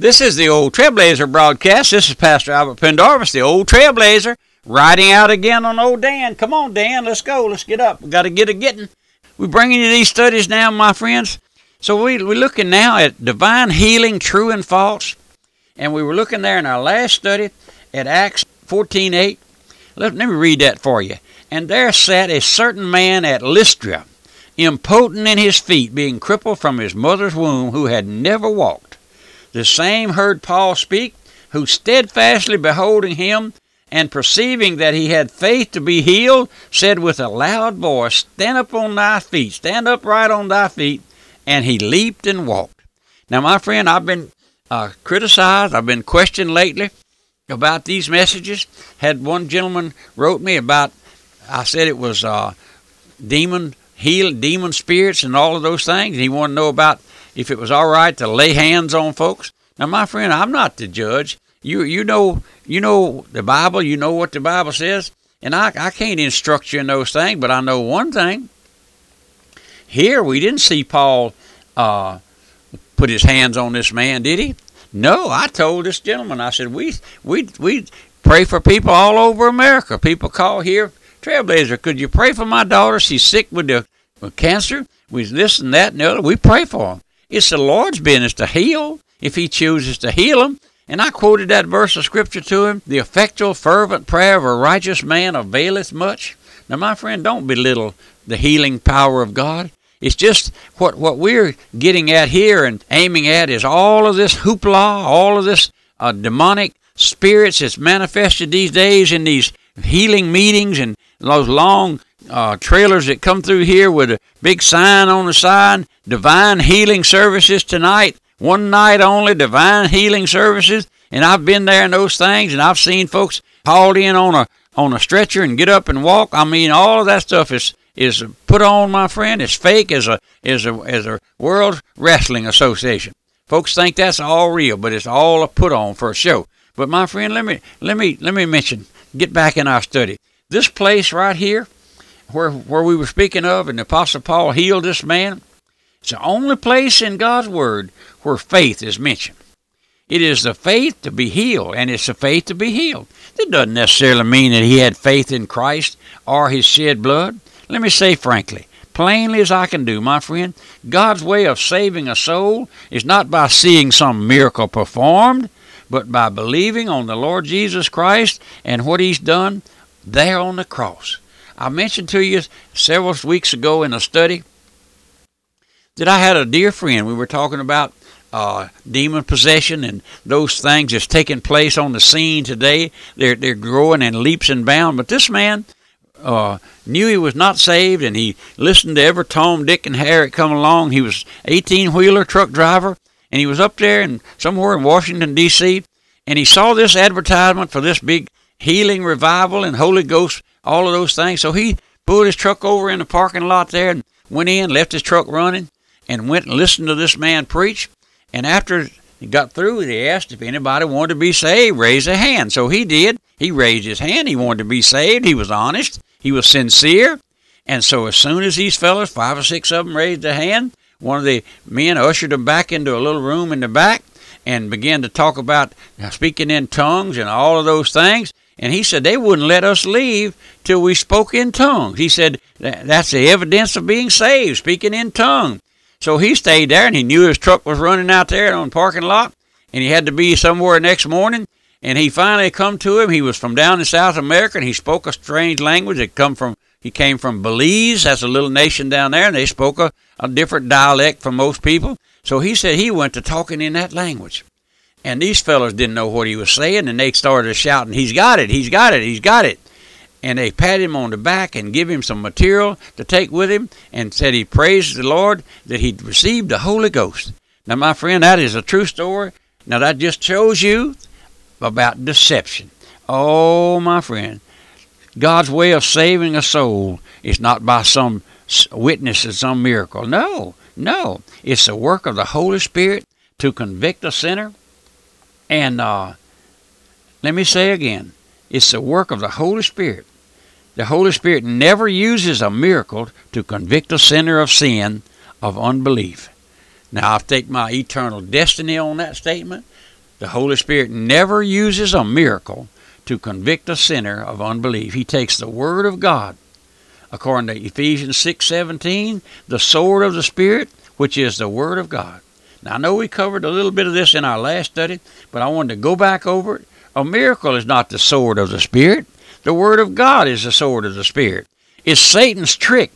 This is the Old Trailblazer broadcast. This is Pastor Albert Pendarvis, the Old Trailblazer, riding out again on Old Dan. Come on, Dan, let's go. Let's get up. we got to get a getting. We're bringing you these studies now, my friends. So we, we're looking now at divine healing, true and false. And we were looking there in our last study at Acts 14.8. Let, let me read that for you. And there sat a certain man at Lystra, impotent in his feet, being crippled from his mother's womb, who had never walked. The same heard Paul speak, who steadfastly beholding him, and perceiving that he had faith to be healed, said with a loud voice, Stand up on thy feet, stand upright on thy feet. And he leaped and walked. Now, my friend, I've been uh, criticized, I've been questioned lately about these messages. Had one gentleman wrote me about, I said it was uh, demon heal, demon spirits, and all of those things. He wanted to know about if it was all right to lay hands on folks. Now, my friend, I'm not the judge. You you know you know the Bible. You know what the Bible says, and I I can't instruct you in those things. But I know one thing. Here we didn't see Paul uh, put his hands on this man, did he? No, I told this gentleman. I said we we we pray for people all over America. People call here, Trailblazer. Could you pray for my daughter? She's sick with the with cancer. With this and that and the other. We pray for them. It's the Lord's business to heal if He chooses to heal them. And I quoted that verse of Scripture to him The effectual, fervent prayer of a righteous man availeth much. Now, my friend, don't belittle the healing power of God. It's just what, what we're getting at here and aiming at is all of this hoopla, all of this uh, demonic spirits that's manifested these days in these healing meetings and those long uh, trailers that come through here with a big sign on the side divine healing services tonight. One night only divine healing services. And i've been there in those things and i've seen folks hauled in on a on a stretcher and get up and walk. I mean all of that stuff is is put on my friend. It's fake as a as a as a world wrestling association. Folks think that's all real but it's all a put on for a show. But my friend let me let me let me mention get back in our study. This place right here where where we were speaking of, and the Apostle Paul healed this man. It's the only place in God's Word where faith is mentioned. It is the faith to be healed, and it's the faith to be healed. That doesn't necessarily mean that he had faith in Christ or his shed blood. Let me say frankly, plainly as I can do, my friend, God's way of saving a soul is not by seeing some miracle performed, but by believing on the Lord Jesus Christ and what he's done there on the cross. I mentioned to you several weeks ago in a study that I had a dear friend. We were talking about uh, demon possession and those things that's taking place on the scene today. They're they're growing in leaps and bounds. But this man uh, knew he was not saved, and he listened to every Tom, Dick, and Harry come along. He was 18 wheeler truck driver, and he was up there in somewhere in Washington D.C. and he saw this advertisement for this big healing revival and Holy Ghost all of those things. So he pulled his truck over in the parking lot there and went in, left his truck running, and went and listened to this man preach. And after he got through, he asked if anybody wanted to be saved, raise a hand. So he did. He raised his hand. He wanted to be saved. He was honest. He was sincere. And so as soon as these fellows, five or six of them, raised a hand, one of the men ushered them back into a little room in the back and began to talk about speaking in tongues and all of those things. And he said they wouldn't let us leave till we spoke in tongues. He said that's the evidence of being saved, speaking in tongues. So he stayed there and he knew his truck was running out there on the parking lot and he had to be somewhere next morning. And he finally come to him. He was from down in South America and he spoke a strange language. It come from he came from Belize, that's a little nation down there, and they spoke a, a different dialect from most people. So he said he went to talking in that language. And these fellows didn't know what he was saying, and they started shouting, He's got it, he's got it, he's got it. And they pat him on the back and give him some material to take with him and said he praised the Lord that he'd received the Holy Ghost. Now, my friend, that is a true story. Now, that just shows you about deception. Oh, my friend, God's way of saving a soul is not by some witness of some miracle. No, no. It's the work of the Holy Spirit to convict a sinner and uh, let me say again it's the work of the Holy Spirit. The Holy Spirit never uses a miracle to convict a sinner of sin, of unbelief. Now, I take my eternal destiny on that statement. The Holy Spirit never uses a miracle to convict a sinner of unbelief. He takes the Word of God, according to Ephesians 6:17, the sword of the Spirit, which is the Word of God. Now, I know we covered a little bit of this in our last study, but I wanted to go back over it. A miracle is not the sword of the Spirit. The Word of God is the sword of the Spirit. It's Satan's trick.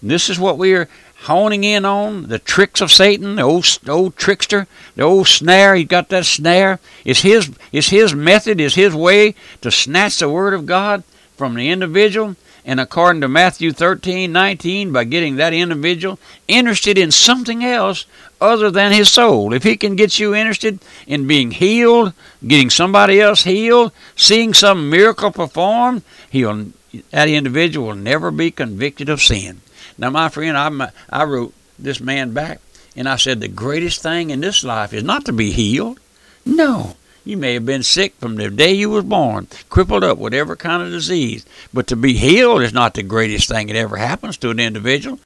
And this is what we are honing in on the tricks of Satan, the old, old trickster, the old snare. He got that snare. It's his, it's his method, it's his way to snatch the Word of God from the individual. And according to Matthew 13, 19, by getting that individual interested in something else other than his soul. If he can get you interested in being healed, getting somebody else healed, seeing some miracle performed, he'll, that individual will never be convicted of sin. Now, my friend, I, I wrote this man back, and I said, the greatest thing in this life is not to be healed. No. You may have been sick from the day you was born, crippled up with every kind of disease. But to be healed is not the greatest thing that ever happens to an individual.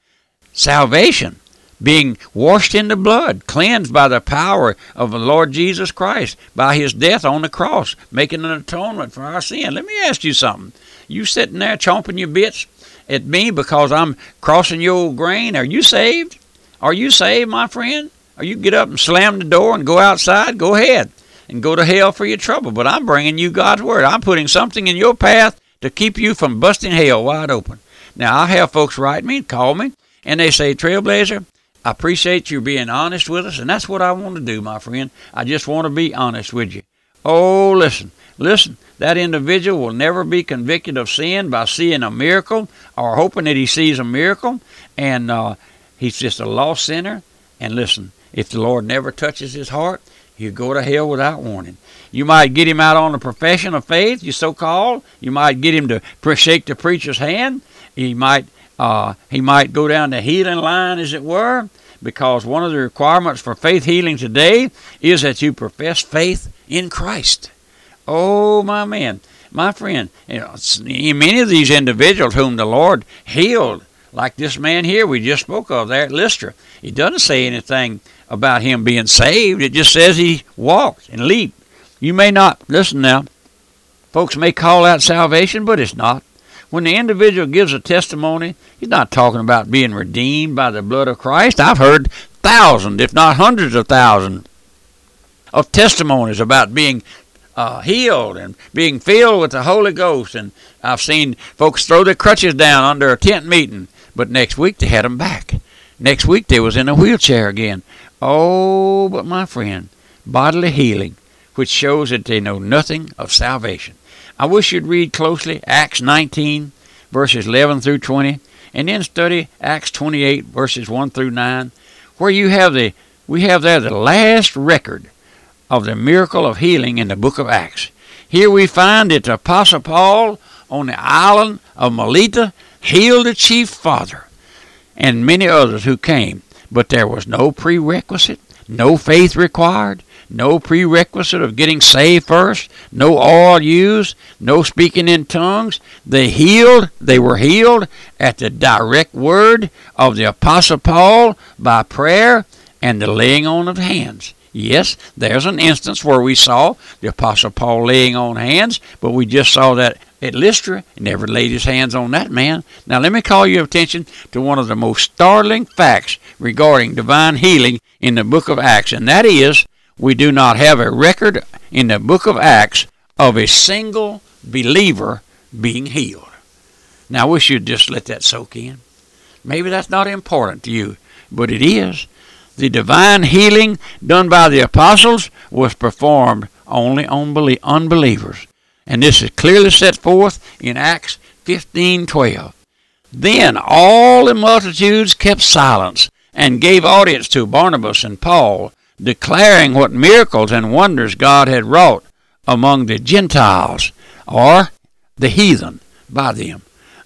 Salvation, being washed in the blood, cleansed by the power of the Lord Jesus Christ, by his death on the cross, making an atonement for our sin. Let me ask you something. You sitting there chomping your bits at me because I'm crossing your old grain. Are you saved? Are you saved, my friend? Are you get up and slam the door and go outside? Go ahead and go to hell for your trouble. But I'm bringing you God's word. I'm putting something in your path to keep you from busting hell wide open. Now, I have folks write me, call me, and they say, Trailblazer, I appreciate you being honest with us, and that's what I want to do, my friend. I just want to be honest with you. Oh, listen, listen. That individual will never be convicted of sin by seeing a miracle or hoping that he sees a miracle, and uh, he's just a lost sinner. And listen, if the Lord never touches his heart, he'll go to hell without warning. You might get him out on the profession of faith, you so called. You might get him to shake the preacher's hand. He might uh, he might go down the healing line, as it were, because one of the requirements for faith healing today is that you profess faith in Christ. Oh, my man, my friend, you know, many of these individuals whom the Lord healed, like this man here we just spoke of there at Lystra, he doesn't say anything about him being saved. It just says he walked and leaped. You may not, listen now, folks may call that salvation, but it's not. When the individual gives a testimony, he's not talking about being redeemed by the blood of Christ. I've heard thousands, if not hundreds of thousands, of testimonies about being uh, healed and being filled with the Holy Ghost. And I've seen folks throw their crutches down under a tent meeting, but next week they had them back. Next week they was in a wheelchair again. Oh, but my friend, bodily healing, which shows that they know nothing of salvation. I wish you'd read closely Acts 19, verses 11 through 20, and then study Acts 28, verses 1 through 9, where you have the we have there the last record of the miracle of healing in the book of Acts. Here we find that the Apostle Paul on the island of Melita healed the chief father and many others who came, but there was no prerequisite, no faith required, no prerequisite of getting saved first, no oil used, no speaking in tongues. They healed, they were healed at the direct word of the Apostle Paul by prayer and the laying on of hands. Yes, there's an instance where we saw the Apostle Paul laying on hands, but we just saw that at Lystra. Never laid his hands on that man. Now, let me call your attention to one of the most startling facts regarding divine healing in the book of Acts, and that is we do not have a record in the book of Acts of a single believer being healed. Now, I wish you'd just let that soak in. Maybe that's not important to you, but it is the divine healing done by the apostles was performed only on unbelievers. And this is clearly set forth in Acts 15:12. Then all the multitudes kept silence and gave audience to Barnabas and Paul, declaring what miracles and wonders God had wrought among the Gentiles, or the heathen, by them.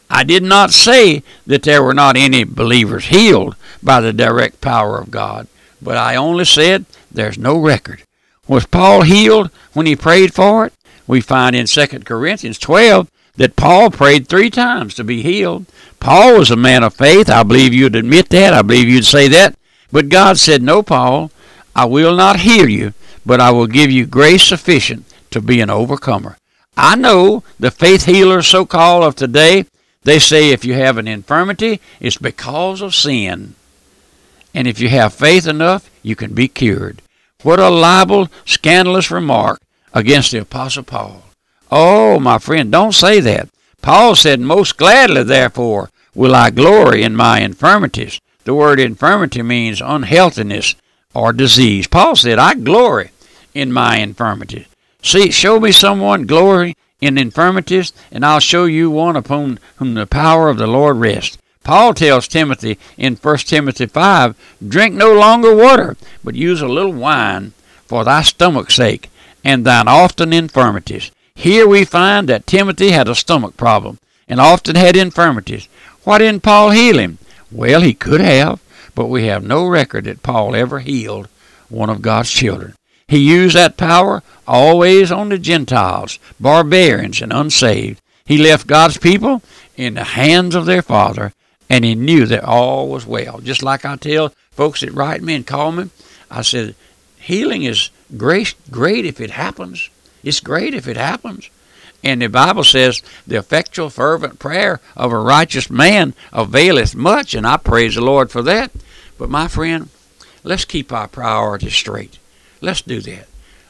I did not say that there were not any believers healed by the direct power of God, but I only said there's no record. Was Paul healed when he prayed for it? We find in 2 Corinthians 12 that Paul prayed three times to be healed. Paul was a man of faith. I believe you'd admit that. I believe you'd say that. But God said, No, Paul, I will not heal you, but I will give you grace sufficient to be an overcomer. I know the faith healers, so called, of today, they say if you have an infirmity, it's because of sin. And if you have faith enough, you can be cured. What a libel, scandalous remark against the Apostle Paul. Oh, my friend, don't say that. Paul said, Most gladly, therefore, will I glory in my infirmities. The word infirmity means unhealthiness or disease. Paul said, I glory in my infirmities. See, show me someone glory in infirmities, and I'll show you one upon whom the power of the Lord rests. Paul tells Timothy in 1 Timothy 5 Drink no longer water, but use a little wine for thy stomach's sake and thine often infirmities. Here we find that Timothy had a stomach problem and often had infirmities. Why didn't Paul heal him? Well, he could have, but we have no record that Paul ever healed one of God's children. He used that power always on the Gentiles, barbarians, and unsaved. He left God's people in the hands of their Father, and he knew that all was well. Just like I tell folks that write me and call me, I said, healing is great, great if it happens. It's great if it happens. And the Bible says, the effectual, fervent prayer of a righteous man availeth much, and I praise the Lord for that. But my friend, let's keep our priorities straight. Let's do that.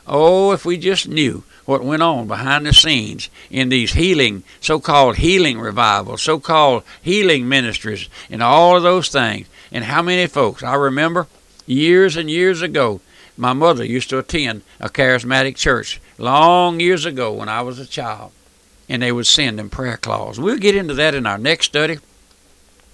Oh, if we just knew what went on behind the scenes in these healing, so called healing revivals, so called healing ministries, and all of those things, and how many folks. I remember years and years ago, my mother used to attend a charismatic church long years ago when I was a child, and they would send them prayer claws. We'll get into that in our next study,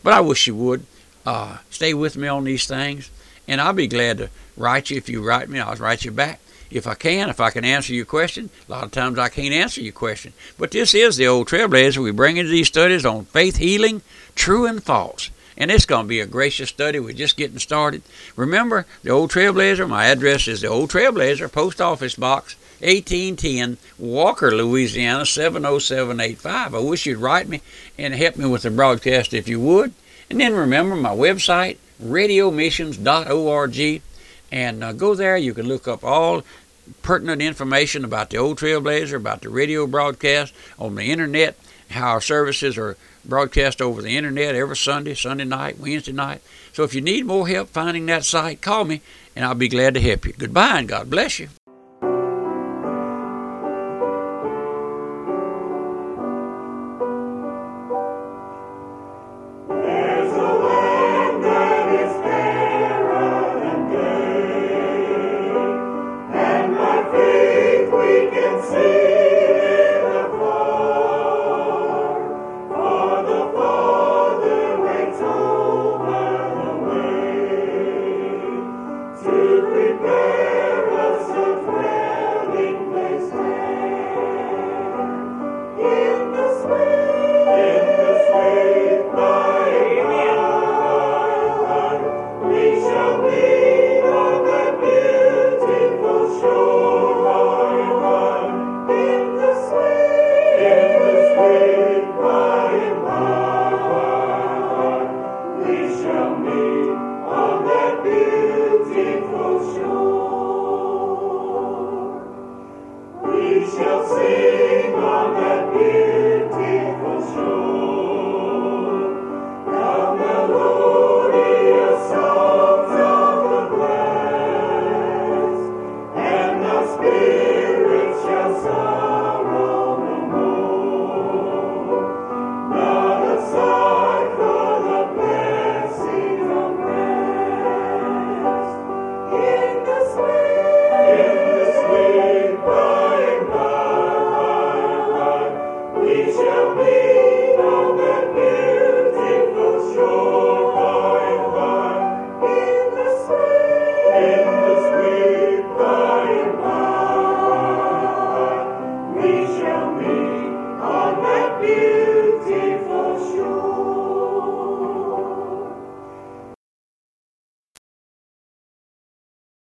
but I wish you would uh, stay with me on these things, and I'll be glad to write you. If you write me, I'll write you back. If I can, if I can answer your question, a lot of times I can't answer your question. But this is the old Trailblazer. We bring into these studies on faith healing, true and false and it's going to be a gracious study. We're just getting started. Remember, the Old Trailblazer, my address is the Old Trailblazer, Post Office Box 1810, Walker, Louisiana 70785. I wish you'd write me and help me with the broadcast if you would. And then remember my website, radiomissions.org, and uh, go there. You can look up all pertinent information about the Old Trailblazer, about the radio broadcast on the internet, how our services are broadcast over the internet every Sunday, Sunday night, Wednesday night. So if you need more help finding that site, call me and I'll be glad to help you. Goodbye and God bless you.